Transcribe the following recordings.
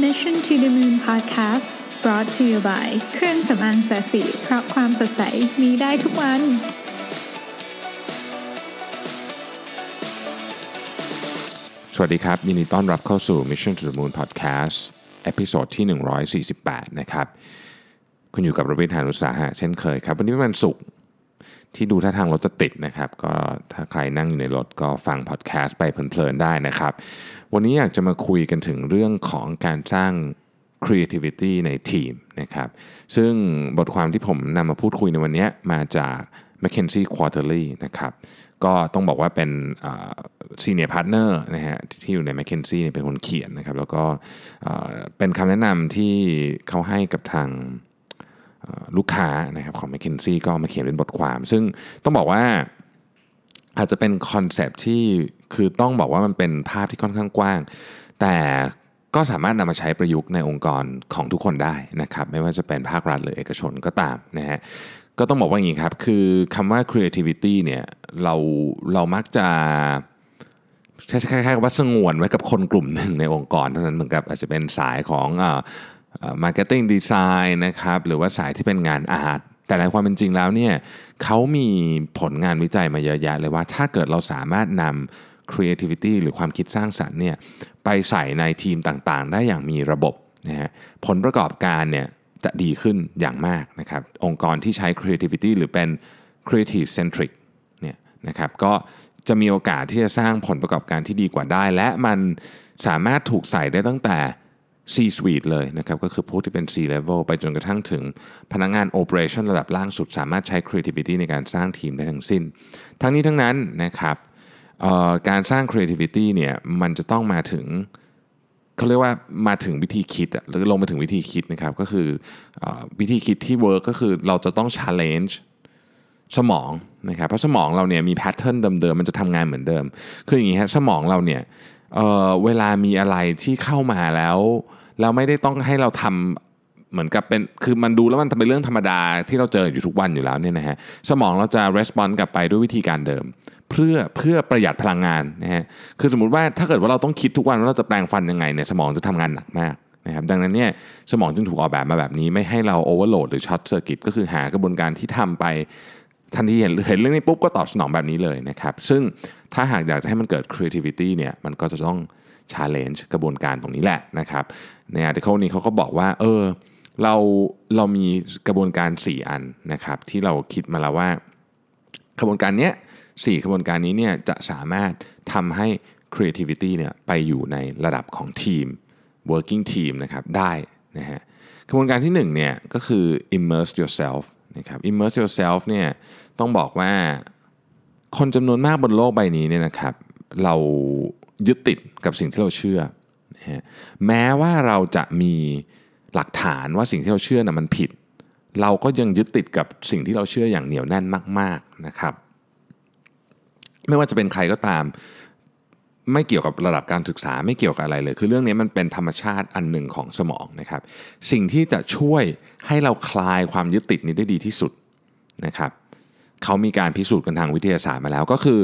Mission to the Moon Podcast brought to you by เครื่องสำอางศศิ เพราะความสดใสมีได้ทุกวันสวัสดีครับ ยินดีต้อนรับเข้าสู่ Mission to the Moon Podcast episode ที่ 148 นะครับ คุณอยู่กับรวิศ หาญอุตสาหะเช่นเคยครับ วันนี้เป็นวันศุกร์ ที่ดูท่าทางรถจะติดนะครับ ก็ถ้าใครนั่งอยู่ในรถก็ฟังพอดแคสต์ไปเพลินๆได้นะครับ วันนี้อยากจะมาคุยกันถึงเรื่องของการสร้าง creativity ในทีมนะครับซึ่งบทความที่ผมนำมาพูดคุยในวันนี้มาจาก McKinsey Quarterly นะครับก็ต้องบอกว่าเป็น senior partner นะฮะที่อยู่ใน McKinsey เป็นคนเขียนนะครับแล้วก็เป็นคำแนะนำที่เขาให้กับทาง ลูกค้านะครับของ McKinsey ก็มาเขียนเป็นบทความ ซึ่งต้องบอกว่าอาจจะเป็น concept ที่คือต้องบอกว่ามันเป็นภาพที่ค่อนข้างกว้าง แต่ก็สามารถนำมาใช้ประยุกต์ในองค์กรของทุกคนได้นะครับไม่ว่าจะเป็นภาครัฐหรือเอกชนก็ตามนะฮะก็ต้องบอกว่าอย่างนี้ครับ คือคำว่า creativity เนี่ยเราเรามักจะใช้คล้ายๆกับว่าสงวนไว้กับคนกลุ่มหนึ่งในองค์กรเท่านั้นเหมือนกับอาจจะเป็นสายของอ marketing design นะครับหรือว่าสายที่เป็นงาน artแต่ในความเป็นจริงแล้วเนี่ยเขามีผลงานวิจัยมาเยอะแยะเลยว่าถ้าเกิดเราสามารถนำ creativity หรือความคิดสร้างสรรค์เนี่ยไปใส่ในทีมต่างๆ ได้อย่างมีระบบนะฮะผลประกอบการเนี่ยจะดีขึ้นอย่างมากนะครับองค์กรที่ใช้ creativity หรือเป็น creative centric เนี่ยนะครับก็จะมีโอกาสที่จะสร้างผลประกอบการที่ดีกว่าได้ และมันสามารถถูกใส่ได้ตั้งแต่ C-suite เลยนะครับก็คือผู้ที่เป็น C-level ไปจนกระทั่งถึงพนักงาน operation ระดับล่างสุด สามารถใช้ creativity ในการสร้างทีมได้ทั้งสิ้น ทั้งนี้ทั้งนั้นนะครับการสร้าง creativity เนี่ยมันจะต้องมาถึงเขาเรียกว่ามาถึงวิธีคิดหรือลงมาถึงวิธีคิดนะครับก็คืออวิธีคิดที่ work ก็คือเราจะต้อง challenge สมองนะครับเพราะสมองเราเนี่ยมี pattern เดิมๆมันจะทำงานเหมือนเดิม คืออย่างนี้ฮะสมองเราเนี่ยเวลามีอะไรที่เข้ามาแล้ว เราไม่ได้ต้องให้เราทำเหมือนกับเป็นคือมันดูแล้วมันเป็นเรื่องธรรมดาที่เราเจออยู่ทุกวันอยู่แล้วเนี่ยนะฮะสมองเราจะ respond กลับไปด้วยวิธีการเดิม เพื่อเพื่อประหยัดพลังงานนะฮะคือสมมติว่าถ้าเกิดว่าเราต้องคิดทุกวันว่าเราจะแปรงฟันยังไงเนี่ยสมองจะทำงานหนักมากนะครับดังนั้นเนี่ยสมองจึงถูกออกแบบมาแบบนี้ ไม่ให้เรา overload หรือ short circuit ก็คือหากระบวนการที่ทำไปทันทีเห็นเห็นเรื่องนี้ปุ๊บก็ตอบสนองแบบนี้เลยนะครับซึ่งถ้าหากอยากจะให้มันเกิด creativity เนี่ยมันก็จะต้อง challenge กระบวนการตรงนี้แหละนะครับในอาร์ติเคิลนี้เขาก็บอกว่าเออเราเรามีกระบวนการ 4 อันนะครับที่เราคิดมาแล้วว่า กระบวนการเนี้ยสี่กระบวนการนี้เนี่ยจะสามารถทำให้ creativity เนี่ยไปอยู่ในระดับของทีม working team นะครับได้นะฮะกระบวนการที่หนึ่งเนี่ยก็คือ immerse yourself นะครับ immerse yourself เนี่ยต้องบอกว่าคนจำนวนมากบนโลกใบนี้เนี่ยนะครับเรา ยึดติดกับสิ่งที่เราเชื่อ แม้ว่าเราจะมีหลักฐานว่าสิ่งที่เราเชื่อน่ะมันผิด เราก็ยังยึดติดกับสิ่งที่เราเชื่ออย่างเหนียวแน่นมาก ๆนะครับ ไม่ว่าจะเป็นใครก็ตาม ไม่เกี่ยวกับระดับการศึกษาไม่เกี่ยวกับอะไรเลย คือเรื่องนี้มันเป็นธรรมชาติอันหนึ่งของสมองนะครับ สิ่งที่จะช่วยให้เราคลายความยึดติดนี้ได้ดีที่สุดนะครับเขามีการพิสูจน์กันทางวิทยาศาสตร์มาแล้วก็คือ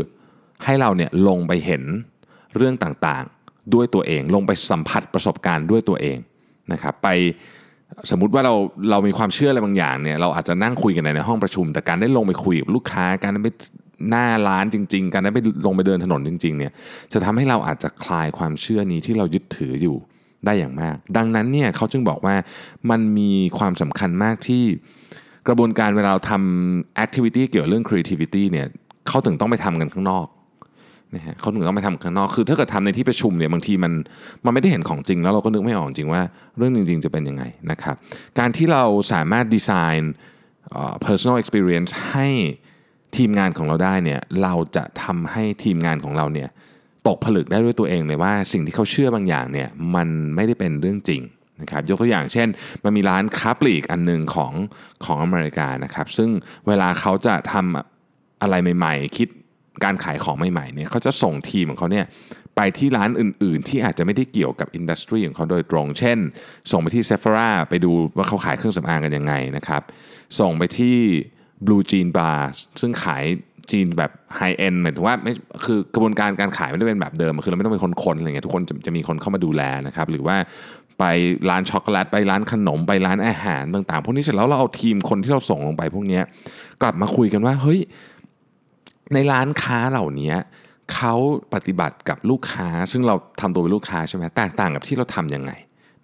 ให้เราเนี่ยลงไปเห็น เรื่องต่างๆด้วยตัวเอง ลงไปสัมผัสประสบการณ์ด้วยตัวเองนะครับไปสมมุติว่าเราเรามีความเชื่ออะไรบางอย่างเนี่ยเราอาจจะนั่งคุยกันในห้องประชุม แต่การได้ลงไปคุยกับลูกค้าการได้ไปหน้าร้านจริง ๆ การได้ไปลงไปเดินถนนจริง ๆ เนี่ยจะทำให้เราอาจจะคลายความเชื่อนี้ที่เรายึดถืออยู่ได้อย่างมาก ดังนั้นเนี่ยเขาจึงบอกว่ามันมีความสำคัญมากที่กระบวนการเวลาเราทำ activity เกี่ยวกับเรื่อง creativity เนี่ยเขาถึงต้องไปทำกันข้างนอก นะฮะเขาถึงต้องไปทำข้างนอกคือ ถ้าเกิดทำในที่ประชุมเนี่ยบางทีมันมันไม่ได้เห็นของจริง แล้วเราก็นึกไม่ออกจริงว่าเรื่องจริง ๆ จะเป็นยังไงนะครับการที่เราสามารถดีไซน์ personal experience ให้ทีมงานของเราได้เนี่ยเราจะทำให้ทีมงานของเราเนี่ยตกผลึกได้ด้วยตัวเองเลยว่าสิ่งที่เขาเชื่อบางอย่างเนี่ยมันไม่ได้เป็นเรื่องจริงนะครับยกตัวอย่างเช่น มันมีร้านค้าปลีกอันหนึ่งของของอเมริกานะครับซึ่งเวลาเขาจะทำอะไรใหม่ ๆ คิด การขายของใหม่ๆเนี่ยเขาจะส่งทีมของเขาเนี่ยไปที่ร้านอื่นๆ ที่อาจจะไม่ได้เกี่ยวกับอินดัสทรีของเขาโดยตรง เช่น ส่งไปที่เซฟ h ราไปดูว่าเขาขายเครื่องสำอางกันยังไงนะครับ ส่งไปที่ Blue Jean Bar ซึ่งขายจีนแบบไฮเอ็นหมายถึงว่าไม่คือกระบวนการการขายไม่ได้เป็นแบบเดิม คือเราไม่ต้องเป็นคนคนอะไรเงี้ยทุกคนจะจะมีคนเข้ามาดูแลนะครับ หรือว่าไปร้านช็อกโกแลตไปร้านขนมไปร้านอาหารต่างๆ พวกนี้เสร็จแล้วเราเอาทีมคนที่เราส่งลงไปพวกนี้กลับมาคุยกันว่าเฮ้ย ในร้านค้าเหล่านี้เขาปฏิบัติกับลูกค้า ซึ่งเราทำตัวเป็นลูกค้าใช่ไหมแตกต่างกับที่เราทำยังไง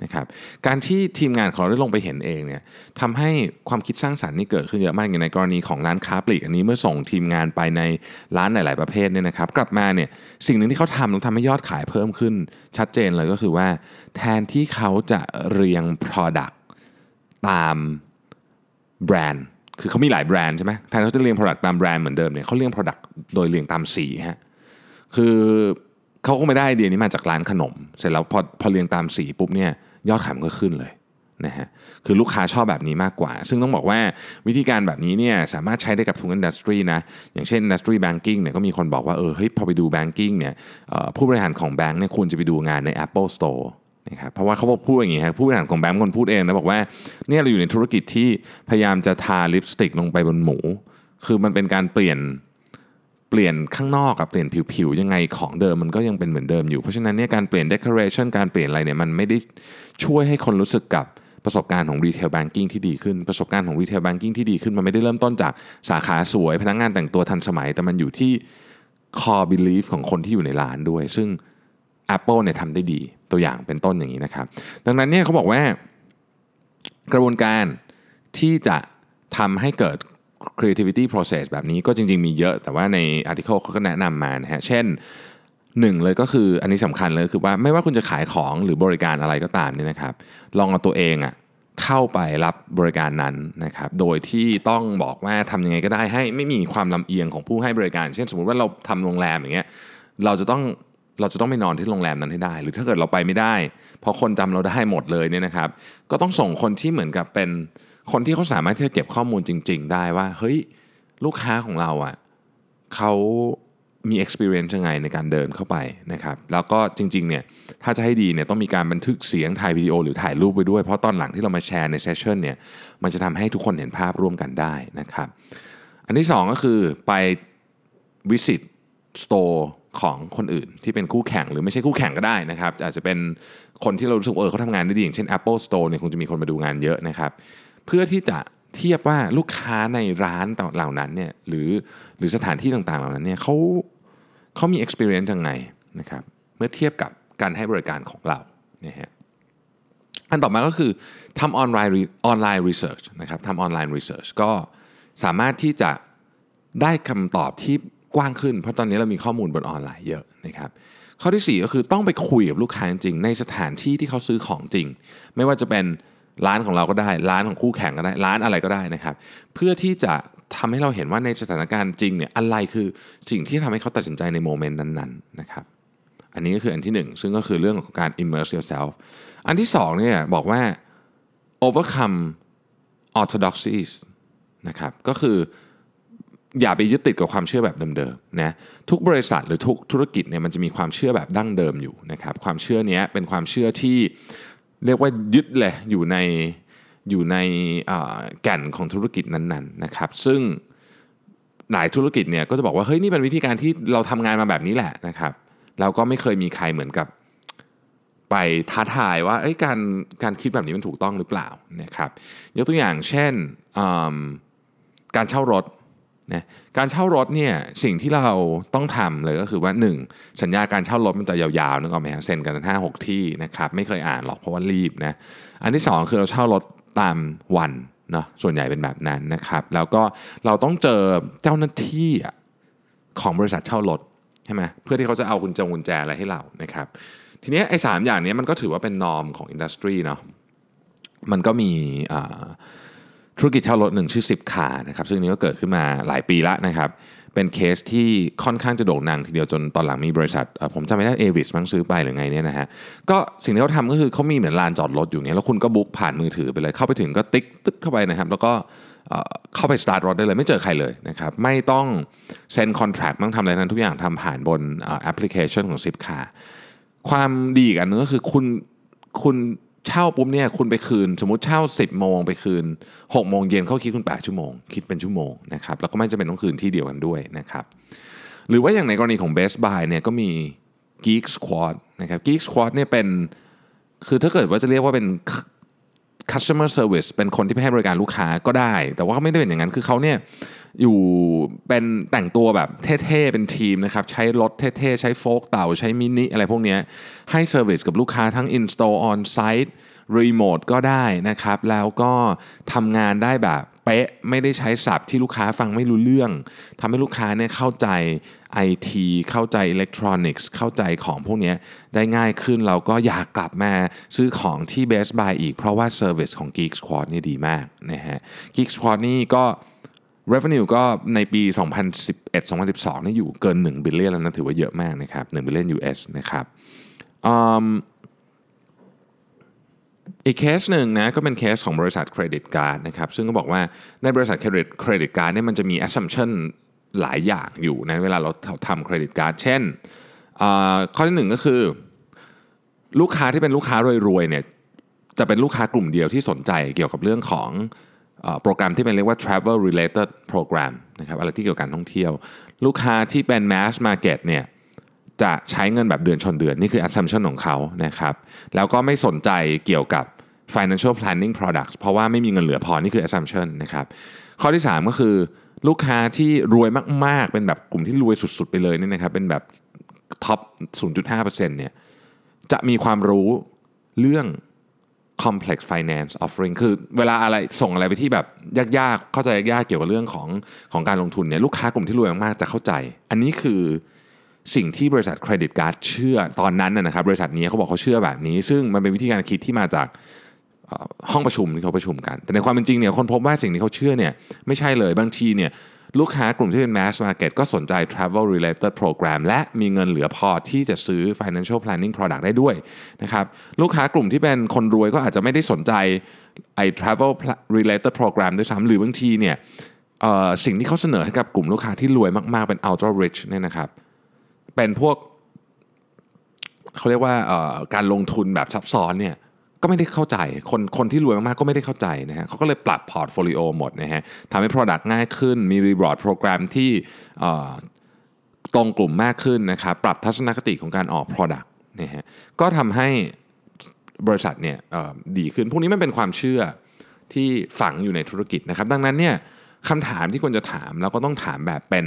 นะครับการที่ทีมงานของเราได้ลงไปเห็นเองเนี่ยทำให้ความคิดสร้างสรรค์นี่เกิดขึ้นเยอะมากอย่างในกรณีของร้านค้าปลีกอันนี้เมื่อส่งทีมงานไปในร้านหลาย ๆ ประเภทเนี่ยนะครับกลับมาเนี่ยสิ่งหนึ่งที่เขาทำแล้วทำให้ยอดขายเพิ่มขึ้น ชัดเจนเลยก็คือว่า แทนที่เขาจะเรียง Product ตามแบรนด์ คือเขามีหลายแบรนด์ใช่ไหมแทนที่เขาจะเรียง Product ตามแบรนด์เหมือนเดิมเนี่ยเขาเรียง Product โดยเรียงตามสีฮะคือเขาก็ไม่ได้ไอเดียนี้มาจากร้านขนม เสร็จแล้วพอพอเรียงตามสีปุ๊บเนี่ยยอดขายมันก็ขึ้นเลยนะฮะคือลูกค้าชอบแบบนี้มากกว่า ซึ่งต้องบอกว่าวิธีการแบบนี้เนี่ยสามารถใช้ได้กับทุก industry นะอย่างเช่น industry banking เนี่ยก็มีคนบอกว่าเออเฮ้ยพอไปดู banking เนี่ยผู้บริหารของแบงค์เนี่ยควรจะไปดูงานใน Apple Store นะครับเพราะว่าเขาบอกพูดอย่างนี้ครับผู้บริหารของแบงค์เป็นคนพูดเองนะบอกว่าเนี่ยเราอยู่ในธุรกิจที่พยายามจะทาลิปสติกลงไปบนหมู คือมันเป็นการเปลี่ยนเปลี่ยนข้างนอกกับเปลี่ยนผิวๆ ยังไงของเดิมมันก็ยังเป็นเหมือนเดิมอยู่ เพราะฉะนั้นเนี่ยการเปลี่ยน decoration การเปลี่ยนอะไรเนี่ยมันไม่ได้ช่วยให้คนรู้สึกกับประสบการณ์ของ retail banking ที่ดีขึ้น ประสบการณ์ของ retail banking ที่ดีขึ้น มันไม่ได้เริ่มต้นจากสาขาสวย พนักงานแต่งตัวทันสมัย แต่มันอยู่ที่ core belief ของคนที่อยู่ในร้านด้วย ซึ่ง Apple เนี่ยทำได้ดีตัวอย่างเป็นต้นอย่างนี้นะครับ ดังนั้นเนี่ยเขาบอกว่ากระบวนการที่จะทำให้เกิด creativity process แบบนี้ก็จริง ๆ มีเยอะ แต่ว่าใน article เขาก็แนะนำมานะฮะ เช่นหนึ่งเลยก็คืออันนี้สำคัญเลยคือว่าไม่ว่าคุณจะขายของหรือบริการอะไรก็ตามเนี่ยนะครับ ลองเอาตัวเองอะเข้าไปรับบริการนั้นนะครับ โดยที่ต้องบอกว่าทำยังไงก็ได้ให้ไม่มีความลำเอียงของผู้ให้บริการ เช่นสมมติว่าเราทำโรงแรมอย่างเงี้ยเราจะต้อง เราจะต้องไปนอนที่โรงแรมนั้นให้ได้ หรือถ้าเกิดเราไปไม่ได้ เพราะคนจำเราได้หมดเลยเนี่ยนะครับ ก็ต้องส่งคนที่เหมือนกับเป็นคนที่เขาสามารถที่จะเก็บข้อมูลจริง ๆ ได้ว่าเฮ้ยลูกค้าของเราอะเขามี experience ยังไงในการเดินเข้าไปนะครับ แล้วก็จริงๆเนี่ยถ้าจะให้ดีเนี่ยต้องมีการบันทึกเสียงถ่ายวิดีโอหรือถ่ายรูปไปด้วย เพราะตอนหลังที่เรามาแชร์ในเซสชันเนี่ยมันจะทำให้ทุกคนเห็นภาพร่วมกันได้นะครับ อันที่สองก็คือไปวิสิตสโตร์ ของคนอื่นที่เป็นคู่แข่งหรือไม่ใช่คู่แข่งก็ได้นะครับ อาจจะเป็นคนที่เรารู้สึกเออเขาทำงานได้ดีอย่างเช่น Apple Store เนี่ยคงจะมีคนมาดูงานเยอะนะครับ เพื่อที่จะเทียบว่าลูกค้าในร้านเหล่านั้นเนี่ยหรือหรือสถานที่ต่างๆเหล่านั้นเนี่ยเขาเขามี experience ยังไงนะครับเมื่อเทียบกับการให้บริการของเราเนี่ยฮะอันต่อมาก็คือทำออนไลน์ออนไลน์ research นะครับทำออนไลน์ research ก็สามารถที่จะได้คำตอบที่ กว้างขึ้น เพราะตอนนี้เรามีข้อมูลบนออนไลน์เยอะนะครับข้อที่ 4 ก็คือต้องไปคุยกับลูกค้าจริงในสถานที่ที่เขาซื้อของจริง ไม่ว่าจะเป็นร้านของเราก็ได้ ร้านของคู่แข่งก็ได้ ร้านอะไรก็ได้นะครับ เพื่อที่จะทำให้เราเห็นว่าในสถานการณ์จริงเนี่ยอะไรคือสิ่งที่ทำให้เขาตัดสินใจในโมเมนต์นั้นๆนะครับ อันนี้ก็คืออันที่ 1 ซึ่งก็คือเรื่องของการ immerse yourself อันที่2เนี่ยบอกว่า overcome orthodoxies นะครับก็คือ อย่าไปยึดติดกับความเชื่อแบบเดิมๆนะทุกบริษัทหรือทุกธุรกิจเนี่ยมันจะมีความเชื่อแบบดั้งเดิมอยู่นะครับความเชื่อนี้เป็นความเชื่อที่เรียกว่ายึดเลยอยู่ในอยู่ในแก่นของธุรกิจนั้นๆนะครับซึ่งหลายธุรกิจเนี่ยก็จะบอกว่าเฮ้ยนี่เป็นวิธีการที่เราทำงานมาแบบนี้แหละนะครับแล้วก็ไม่เคยมีใครเหมือนกับไปท้าทายว่าการการคิดแบบนี้มันถูกต้องหรือเปล่านะครับยกตัวอย่างเช่นการเช่ารถ นะการเช่ารถเนี่ยสิ่งที่เราต้องทำเลยก็คือว่า 1. สัญญาการเช่ารถมันจะยาวๆนึกออกไหมเซ็นกันห้าหกที่นะครับไม่เคยอ่านหรอกเพราะว่ารีบนะอันที่ 2 คือเราเช่ารถตามวันเนาะส่วนใหญ่เป็นแบบนั้นนะครับ แล้วก็เราต้องเจอเจ้าหน้าที่ของบริษัทเช่ารถใช่ไหมเพื่อที่เขาจะเอากุญแจกุญแจอะไรให้เรานะครับ ทีนี้ไอ้สามอย่างนี้มันก็ถือว่าเป็นนอมของอินดัสทรีเนาะมันก็มี ธุรกิจเช่ารถหนึ่งชื่อ10คานะครับซึ่งนี้ก็เกิดขึ้นมาหลายปีล้วนะครับเป็นเคสที่ค่อนข้างจะโด่งดังทีเดียวจนตอนหลังมีบริษัท ผมจำไม่ได้ Avis มั้งซื้อไปหรือไงเนี่ยนะฮะก็สิ่งที่เขาทำก็คือเขามีเหมือนลานจอดรถอยู่เนี้ยแล้วคุณก็ book ผ่านมือถือไปเลย เข้าไปถึงก็ติ๊กตึ๊กเข้าไปนะครับ แล้วก็เข้าไปสตาร์ทรถได้เลย ไม่เจอใครเลยนะครับไม่ต้องเซ็น contract ไม่ต้องทำอะไรนั้นทุกอย่างทำผ่านบนแอปพลิเคชันของ Zipcar ความดีอันนึงก็คือคุณคุณ เช่าปุ๊บเนี่ยคุณไปคืน สมมติเช่า 10 โมงไปคืน 6 โมงเย็นเขาคิดคุณ 8 ชั่วโมง คิดเป็นชั่วโมงนะครับแล้วก็ไม่จำเป็นต้องคืนที่เดียวกันด้วยนะครับหรือว่าอย่างในกรณีของ Best Buy เนี่ยก็มี Geek Squad นะครับ Geek Squad เนี่ยเป็นคือถ้าเกิดว่าจะเรียกว่าเป็น customer service เป็นคนที่ไปให้บริการลูกค้าก็ได้ แต่ว่าเขาไม่ได้เป็นอย่างนั้นคือเขาเนี่ย อยู่เป็นแต่งตัวแบบเท่ๆ เป็นทีมนะครับ ใช้รถเท่ๆ ใช้โฟล์คเต่า ใช้มินิอะไรพวกนี้ให้ service กับลูกค้าทั้ง install on site รีโมทก็ได้นะครับ แล้วก็ทำงานได้แบบเป๊ะไม่ได้ใช้ศัพท์ที่ลูกค้าฟังไม่รู้เรื่องทำให้ลูกค้าเนี่ยเข้าใจ IT เข้าใจอิเล็กทรอนิกส์เข้าใจของพวกนี้ได้ง่ายขึ้นเราก็อยากกลับมาซื้อของที่ Best Buy อีก เพราะว่า service ของ Geek Squad นี่ดีมากนะฮะ Geek Squad นี่ก็ revenue ก็ในปี 2011-2012นี่อยู่เกิน 1 billion แล้วนะถือว่าเยอะมากนะครับ1บิลเลียน US นะครับอีกเคสหนึ่งนะก็เป็นเคสของบริษัท credit card นะครับซึ่งก็บอกว่าในบริษัท credit credit card เนี่ยมันจะมี assumption หลายอย่างอยู่นะเวลาเราทำ credit card เช่นข้อที่หนึ่งก็คือ ลูกค้าที่เป็นลูกค้ารวยๆเนี่ยจะเป็นลูกค้ากลุ่มเดียวที่สนใจเกี่ยวกับเรื่องของ โปรแกรมที่เป็นเรียกว่า travel related program นะครับอะไรที่เกี่ยวกับการท่องเที่ยว ลูกค้าที่เป็น mass market เนี่ยจะใช้เงินแบบเดือนชนเดือน นี่คือ assumption ของเขานะครับแล้วก็ไม่สนใจเกี่ยวกับ financial planning products เพราะว่าไม่มีเงินเหลือพอ นี่คือ assumption นะครับข้อที่ 3 ก็คือลูกค้าที่รวยมาก ๆ เป็นแบบกลุ่มที่รวยสุด ๆ ไปเลยเนี่ยนะครับเป็นแบบท็อป 0.5%เนี่ยจะมีความรู้เรื่อง complex finance offering คือเวลาอะไรส่งอะไรไปที่แบบยากๆ เข้าใจยากๆ เกี่ยวกับเรื่องของของการลงทุนเนี่ยลูกค้ากลุ่มที่รวยมากๆ จะเข้าใจ อันนี้คือสิ่งที่บริษัทเครดิตการ์ดเชื่อตอนนั้นนะครับ บริษัทนี้เขาบอกเขาเชื่อแบบนี้ ซึ่งมันเป็นวิธีการคิดที่มาจากห้องประชุมที่เขาประชุมกัน แต่ในความเป็นจริงเนี่ยคนพบว่าสิ่งที่เขาเชื่อเนี่ยไม่ใช่เลยบางทีเนี่ย ลูกค้ากลุ่มที่เป็น mass market ก็สนใจ travel related program และมีเงินเหลือพอที่จะซื้อ financial planning product ได้ด้วยนะครับลูกค้ากลุ่มที่เป็นคนรวยก็อาจจะไม่ได้สนใจไอ้ travel related program ด้วยซ้ำหรือบางทีเนี่ยสิ่งที่เขาเสนอให้กับกลุ่มลูกค้าที่รวยมาก ๆ เป็น ultra rich เนี่ยนะครับเป็นพวกเขาเรียกว่าการลงทุนแบบซับซ้อนเนี่ย ก็ไม่ได้เข้าใจ คนคนที่รวยมากๆก็ไม่ได้เข้าใจนะฮะเขาก็เลยปรับ portfolio หมดนะฮะทำให้ Product ง่ายขึ้น มี Reward Program ที่ตรงกลุ่มมากขึ้นนะครับ ปรับทัศนคติของการออก Product นะฮะ ก็ทำให้บริษัทเนี่ยดีขึ้น พวกนี้มันเป็นความเชื่อที่ฝังอยู่ในธุรกิจนะครับ ดังนั้นเนี่ยคำถามที่ควรจะถามแล้วก็ต้องถามแบบเป็น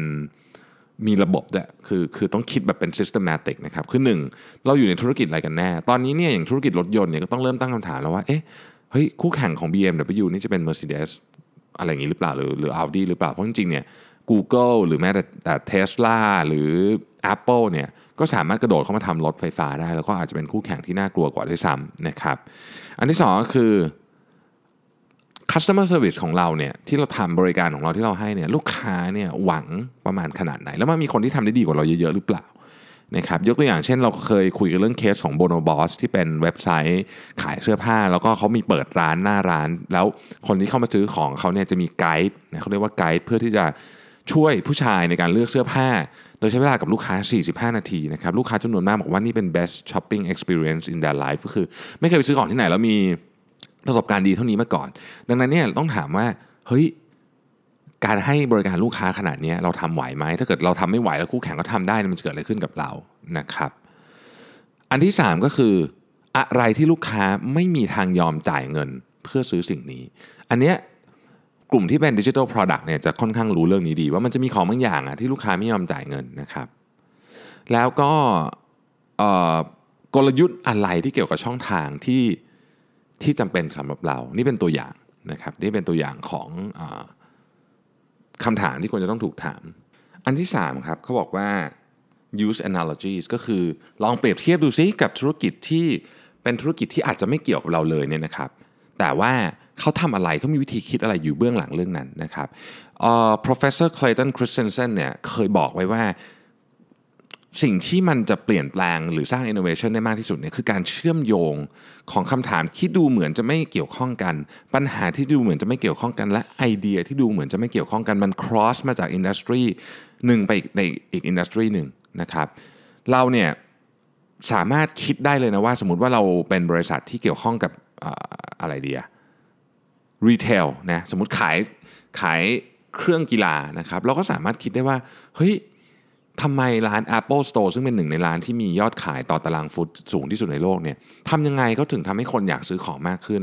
มีระบบด้วยคือคือต้องคิดแบบเป็น systematic นะครับคือหนึ่งเราอยู่ในธุรกิจอะไรกันแน่ ตอนนี้เนี่ยอย่างธุรกิจรถยนต์เนี่ยก็ต้องเริ่มตั้งคำถามแล้วว่าเอ๊ะเฮ้ยคู่แข่งของ BMW นี่จะเป็น Mercedes อะไรอย่างนี้หรือเปล่าหรือหรือ Audi หรือเปล่าเพราะจริงๆเนี่ย Google หรือแม้แต่แต่ Tesla หรือ Apple เนี่ยก็สามารถกระโดดเข้ามาทำรถไฟฟ้าได้ แล้วก็อาจจะเป็นคู่แข่งที่น่ากลัวกว่าด้วยซ้ำนะครับ อันที่สองก็คือ customer service ของเราเนี่ยที่เราทำบริการของเราที่เราให้เนี่ยลูกค้าเนี่ยหวังประมาณขนาดไหน แล้วมันมีคนที่ทำได้ดีกว่าเราเยอะๆหรือเปล่านะครับยกตัวอย่างเช่นเราเคยคุยกันเรื่องเคสของ Bono Boss ที่เป็นเว็บไซต์ขายเสื้อผ้า แล้วก็เขามีเปิดร้านหน้าร้าน แล้วคนที่เข้ามาซื้อของเขาเนี่ยจะมีไกด์นะเขาเรียกว่าไกด์เพื่อที่จะช่วยผู้ชายในการเลือกเสื้อผ้า โดยใช้เวลากับลูกค้า 45 นาทีนะครับลูกค้าจำนวนมากบอกว่านี่เป็น best shopping experience in their life ก็คือไม่เคยไปซื้อของที่ไหนแล้วมี ประสบการณ์ดีเท่านี้มาก่อน ดังนั้นเนี่ยต้องถามว่าเฮ้ยการให้บริการลูกค้าขนาดนี้เราทำไหวไหมถ้าเกิดเราทำไม่ไหวแล้วคู่แข่งก็ทำได้มันจะเกิดอะไรขึ้นกับเรานะครับ อันที่ 3 ก็คืออะไรที่ลูกค้าไม่มีทางยอมจ่ายเงินเพื่อซื้อสิ่งนี้ อันเนี้ยกลุ่มที่เป็นดิจิทัล Product เนี่ยจะค่อนข้างรู้เรื่องนี้ดี ว่ามันจะมีของบางอย่างอะที่ลูกค้าไม่ยอมจ่ายเงินนะครับ แล้วก็กลยุทธ์อะไรที่เกี่ยวกับช่องทางที่ ที่จำเป็นสำหรับเรา นี่เป็นตัวอย่างนะครับนี่เป็นตัวอย่างของอาคำถามที่ควรจะต้องถูกถาม อันที่3ครับเขาบอกว่า use analogies ก็คือลองเปรียบเทียบดูซิกับธุรกิจที่เป็นธุรกิจที่อาจจะไม่เกี่ยวกับเราเลยเนี่ยนะครับ แต่ว่าเขาทำอะไรเขามีวิธีคิดอะไรอยู่เบื้องหลังเรื่องนั้นนะครับเอ่อ professor Clayton Christensen เนี่ยเคยบอกไว้ว่า สิ่งที่มันจะเปลี่ยนแปลงหรือสร้าง innovation ได้มากที่สุดเนี่ยคือการเชื่อมโยงของคำถามที่ดูเหมือนจะไม่เกี่ยวข้องกัน ปัญหาที่ดูเหมือนจะไม่เกี่ยวข้องกัน และไอเดียที่ดูเหมือนจะไม่เกี่ยวข้องกันมัน cross มาจาก industry หนึ่งไปในอีก industry หนึ่งนะครับเราเนี่ยสามารถคิดได้เลยนะว่า สมมติว่าเราเป็นบริษัทที่เกี่ยวข้องกับเอ่ออะไรเดียรีเทลนะสมมติขายขายเครื่องกีฬานะครับ เราก็สามารถคิดได้ว่าเฮ้ย ทำไมร้าน Apple Store ซึ่งเป็นหนึ่งในร้านที่มียอดขายต่อตารางฟุตสูงที่สุดในโลกเนี่ยทำยังไงเขาถึงทำให้คนอยากซื้อของมากขึ้น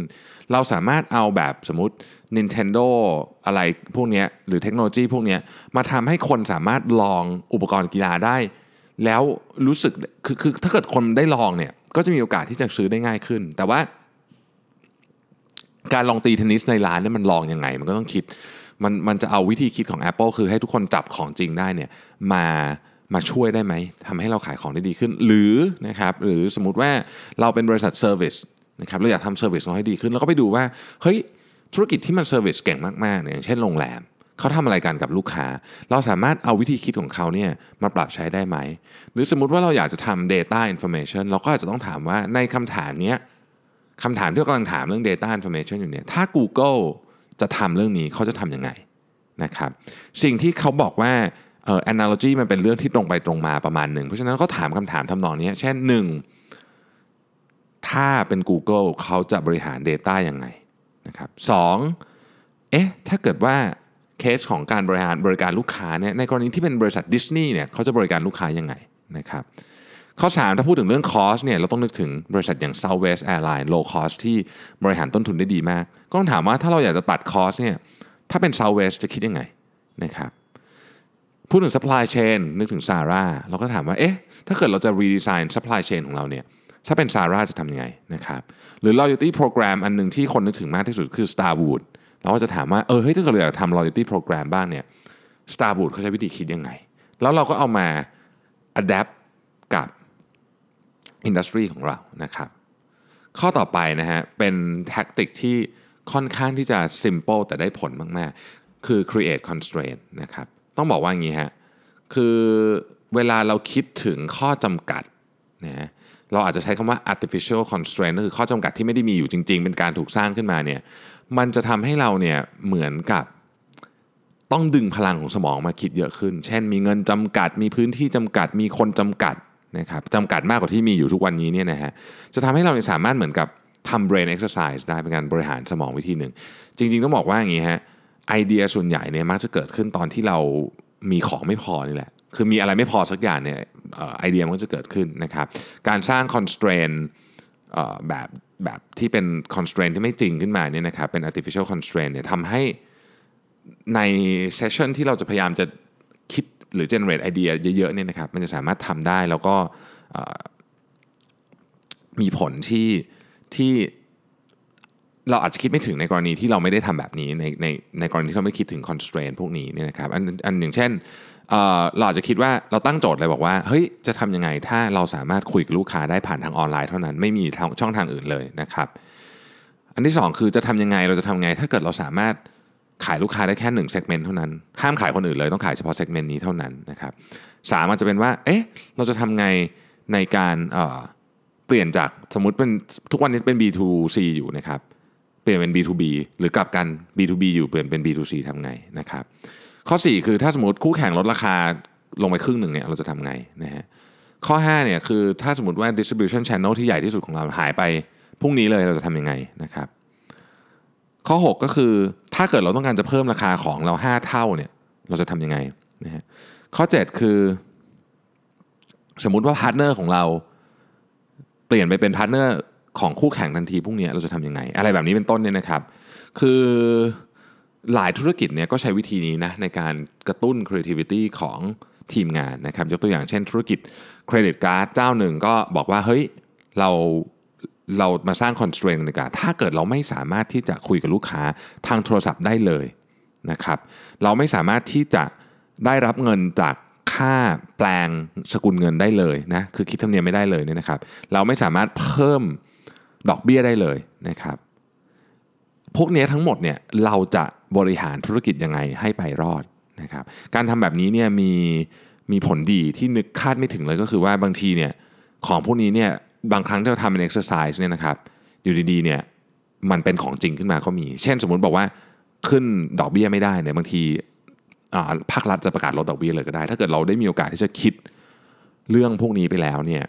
เราสามารถเอาแบบสมมติ Nintendo อะไรพวกนี้หรือเทคโนโลยีพวกนี้มาทำให้คนสามารถลองอุปกรณ์กีฬาได้ แล้วรู้สึกคือคือถ้าเกิดคนได้ลองเนี่ยก็จะมีโอกาสที่จะซื้อได้ง่ายขึ้น แต่ว่าการลองตีเทนนิสในร้านเนี่ยมันลองยังไง มันก็ต้องคิด มันมันจะเอาวิธีคิดของ Apple คือให้ทุกคนจับของจริงได้เนี่ยมามาช่วยได้ไหมทำให้เราขายของได้ดีขึ้น หรือนะครับหรือสมมติว่าเราเป็นบริษัท service นะครับเราอยากทำ service เราให้ดีขึ้น แล้วก็ไปดูว่าเฮ้ยธุรกิจที่มัน service เก่งมากๆเนี่ยอย่างเช่นโรงแรมเขาทำอะไรกันกับลูกค้า เราสามารถเอาวิธีคิดของเขาเนี่ยมาปรับใช้ได้ไหม หรือสมมติว่าเราอยากจะทำ Data Information เราก็อาจจะต้องถามว่าในคำถามเนี้ยคำถามที่เรากำลังถามเรื่อง Data Information อยู่เนี่ยถ้า Google จะทำเรื่องนี้เขาจะทำยังไงนะครับสิ่งที่เขาบอกว่าเอ่อ analogy มันเป็นเรื่องที่ตรงไปตรงมาประมาณหนึ่ง เพราะฉะนั้นก็ถามคำถามทำนองนี้ เช่น 1. ถ้าเป็น Google เขาจะบริหาร Data ยังไงนะครับสองเอ๊ะถ้าเกิดว่าเคสของการบริหารบริการลูกค้าเนี่ยในกรณีที่เป็นบริษัทดิสนีย์เนี่ยเขาจะบริการลูกค้ายังไงนะครับ ข้อ 3 ถ้าพูดถึงเรื่องคอสเนี่ยเราต้องนึกถึงบริษัทอย่าง Southwest Airlines low cost ที่บริหารต้นทุนได้ดีมาก ก็ต้องถามว่าถ้าเราอยากจะตัดคอสเนี่ยถ้าเป็น Southwest จะคิดยังไงนะครับพูดถึง supply chain นึกถึง Zara เราก็ถามว่าเอ๊ะถ้าเกิดเราจะ redesign supply chain ของเราเนี่ยถ้าเป็น Zara จะทำยังไงนะครับหรือ loyalty program อันหนึ่งที่คนนึกถึงมากที่สุดคือ Starwood เราก็จะถามว่าเออเฮ้ยถ้าเกิดเราอยากทำ loyalty program บ้างเนี่ย Starwood เขาใช้วิธีคิดยังไง แล้วเราก็เอามา adapt กับ อินดัสทรีของเรานะครับ ข้อต่อไปนะฮะเป็นแท็กติกที่ค่อนข้างที่จะ simple แต่ได้ผลมากๆ คือ create constraint นะครับ ต้องบอกว่าอย่างนี้ฮะ คือเวลาเราคิดถึงข้อจำกัดนะเราอาจจะใช้คำว่า artificial constraint ก็คือข้อจำกัดที่ไม่ได้มีอยู่จริง ๆ เป็นการถูกสร้างขึ้นมาเนี่ย มันจะทำให้เราเนี่ยเหมือนกับต้องดึงพลังของสมองมาคิดเยอะขึ้น เช่น มีเงินจำกัด มีพื้นที่จำกัด มีคนจำกัด นะครับจำกัดมากกว่าที่มีอยู่ทุกวันนี้เนี่ยนะฮะจะทำให้เราสามารถเหมือนกับทำ brain exercise ได้เป็นการบริหารสมองวิธีหนึ่ง จริง ๆ ต้องบอกว่าอย่างนี้ฮะไอเดียส่วนใหญ่เนี่ยมักจะเกิดขึ้นตอนที่เรามีของไม่พอนี่แหละคือมีอะไรไม่พอสักอย่างเนี่ยไอเดียมันก็จะเกิดขึ้นนะครับการสร้าง constraint แบบแบบที่เป็น constraint ที่ไม่จริงขึ้นมาเนี่ยนะครับเป็น artificial constraint เนี่ยทำให้ใน session ที่เราจะพยายามจะ หรือ generate ไอเดียเยอะๆเนี่ยนะครับมันจะสามารถทำได้แล้วก็มีผลที่ที่เราอาจจะคิดไม่ถึงในกรณีที่เราไม่ได้ทำแบบนี้ในในในกรณีที่เราไม่คิดถึง constraint พวกนี้เนี่ยนะครับอันอันอย่างเช่นเราอาจจะคิดว่าเราตั้งโจทย์เลยบอกว่าเฮ้ยจะทำยังไงถ้าเราสามารถคุยกับลูกค้าได้ผ่านทางออนไลน์เท่านั้นไม่มีทางช่องทางอื่นเลยนะครับ อันที่สองคือจะทำยังไงเราจะทำยังไง ถ้าเกิดเราสามารถ ขายลูกค้าได้แค่หนึ่งเซกเมนต์เท่านั้น ห้ามขายคนอื่นเลยต้องขายเฉพาะเซกเมนต์นี้เท่านั้นนะครับสามอาจจะเป็นว่าเอ๊ะเราจะทำไงในการเเปลี่ยนจากสมมติเป็นทุกวันนี้เป็น B2C อยู่นะครับเปลี่ยนเป็น B2B หรือกลับกัน B2B อยู่เปลี่ยนเป็น B2C ทำไงนะครับข้อ 4 คือถ้าสมมติคู่แข่งลดราคาลงไปครึ่งหนึ่งเนี่ยเราจะทำไงนะฮะข้อ5เนี่ยคือถ้าสมมติว่า distribution channel ที่ใหญ่ที่สุดของเราหายไปพรุ่งนี้เลยเราจะทำยังไงนะครับ ข้อ 6 ก็คือถ้าเกิดเราต้องการจะเพิ่มราคาของเรา 5 เท่าเนี่ยเราจะทำยังไงนะฮะข้อ 7 คือ สมมุติว่า partner ของเรา เปลี่ยนไปเป็น partner ของคู่แข่งทันทีพรุ่งนี้เราจะทำยังไง อะไรแบบนี้เป็นต้นเนี่ยนะครับ คือหลายธุรกิจเนี่ยก็ใช้วิธีนี้นะในการกระตุ้น creativity ของทีมงานนะครับ ยกตัวอย่างเช่นธุรกิจ credit card เจ้าหนึ่งก็บอกว่าเฮ้ยเรา เรามาสร้าง constraint ในการถ้าเกิดเราไม่สามารถที่จะคุยกับลูกค้าทางโทรศัพท์ได้เลยนะครับเราไม่สามารถที่จะได้รับเงินจากค่าแปลงสกุลเงินได้เลยนะคือคิดธรรมเนียมไม่ได้เลยเนี่ยนะครับ เราไม่สามารถเพิ่มดอกเบี้ยได้เลยนะครับ พวกนี้ทั้งหมดเนี่ยเราจะบริหารธุรกิจยังไงให้ไปรอดนะครับ การทำแบบนี้เนี่ยมีมีผลดีที่นึกคาดไม่ถึงเลยก็คือว่าบางทีเนี่ยของพวกนี้เนี่ย บางครั้งที่เราทำเป็น exercise เนี่ยนะครับอยู่ดีๆเนี่ยมันเป็นของจริงขึ้นมาก็มี เช่นสมมุติบอกว่าขึ้นดอกเบี้ยไม่ได้เนี่ยบางทีภาครัฐจะประกาศลดดอกเบี้ยเลยก็ได้ ถ้าเกิดเราได้มีโอกาสที่จะคิดเรื่องพวกนี้ไปแล้วเนี่ย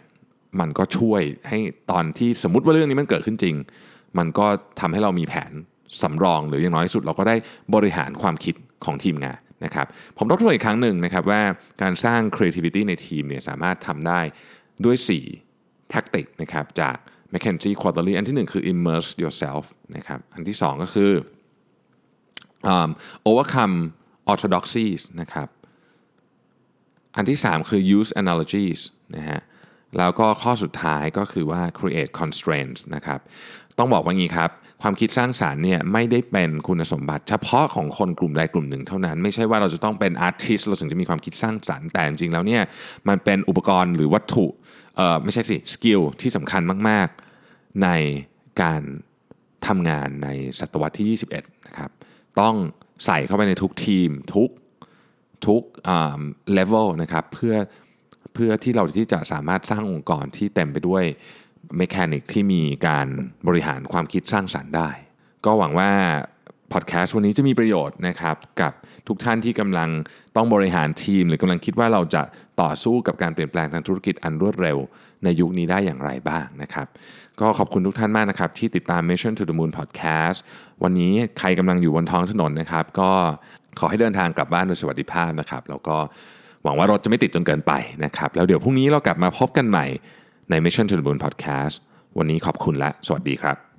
มันก็ช่วยให้ตอนที่สมมติว่าเรื่องนี้มันเกิดขึ้นจริง มันก็ทำให้เรามีแผนสำรอง หรืออย่างน้อยสุดเราก็ได้บริหารความคิดของทีมงานนะครับผมทบทวนอีกครั้งหนึ่งนะครับว่าการสร้าง creativity ในทีมเนี่ยสามารถทำได้ด้วย 4 tactic นะครับจาก McKinsey Quarterly อันที่ 1 คือ immerse yourself นะครับอันที่ 2 ก็คือ overcome orthodoxies นะครับอันที่ 3 คือ use analogies นะฮะแล้วก็ข้อสุดท้ายก็คือว่า create constraints นะครับต้องบอกว่างี้ครับความคิดสร้างสารรค์เนี่ยไม่ได้เป็นคุณสมบัติ เฉพาะของคนกลุ่มใดกลุ่มหนึ่งเท่านั้น ไม่ใช่ว่าเราจะต้องเป็นอาร์ติสเราถึงจะมีความคิดสร้างสรรค์แต่จริงๆแล้วเนี่ยมันเป็นอุปกรณ์หรือวัตถุ ไม่ใช่สิ skill ที่สำคัญมาก ๆ ในการทำงานในศตวรรษที่ 21 นะครับ ต้องใส่เข้าไปในทุกทีมทุกทุกเลเวลนะครับเพื่อเพื่อที่เราที่จะสามารถสร้างองค์กรที่เต็มไปด้วย mechanic ที่มีการบริหารความคิดสร้างสรรค์ได้ ก็หวังว่า พอดแคสต์วันนี้จะมีประโยชน์นะครับกับทุกท่านที่กำลังต้องบริหารทีม หรือกำลังคิดว่าเราจะต่อสู้กับการเปลี่ยนแปลงทางธุรกิจอันรวดเร็ว ในยุคนี้ได้อย่างไรบ้างนะครับ ก็ขอบคุณทุกท่านมากนะครับที่ติดตาม Mission to the Moon Podcast วันนี้ใครกำลังอยู่บนท้องถนนนะครับ ก็ขอให้เดินทางกลับบ้านโดยสวัสดิภาพนะครับ แล้วก็หวังว่ารถจะไม่ติดจนเกินไปนะครับแล้วเดี๋ยวพรุ่งนี้เรากลับมาพบกันใหม่ใน Mission to the Moon Podcast วันนี้ขอบคุณและสวัสดีครับ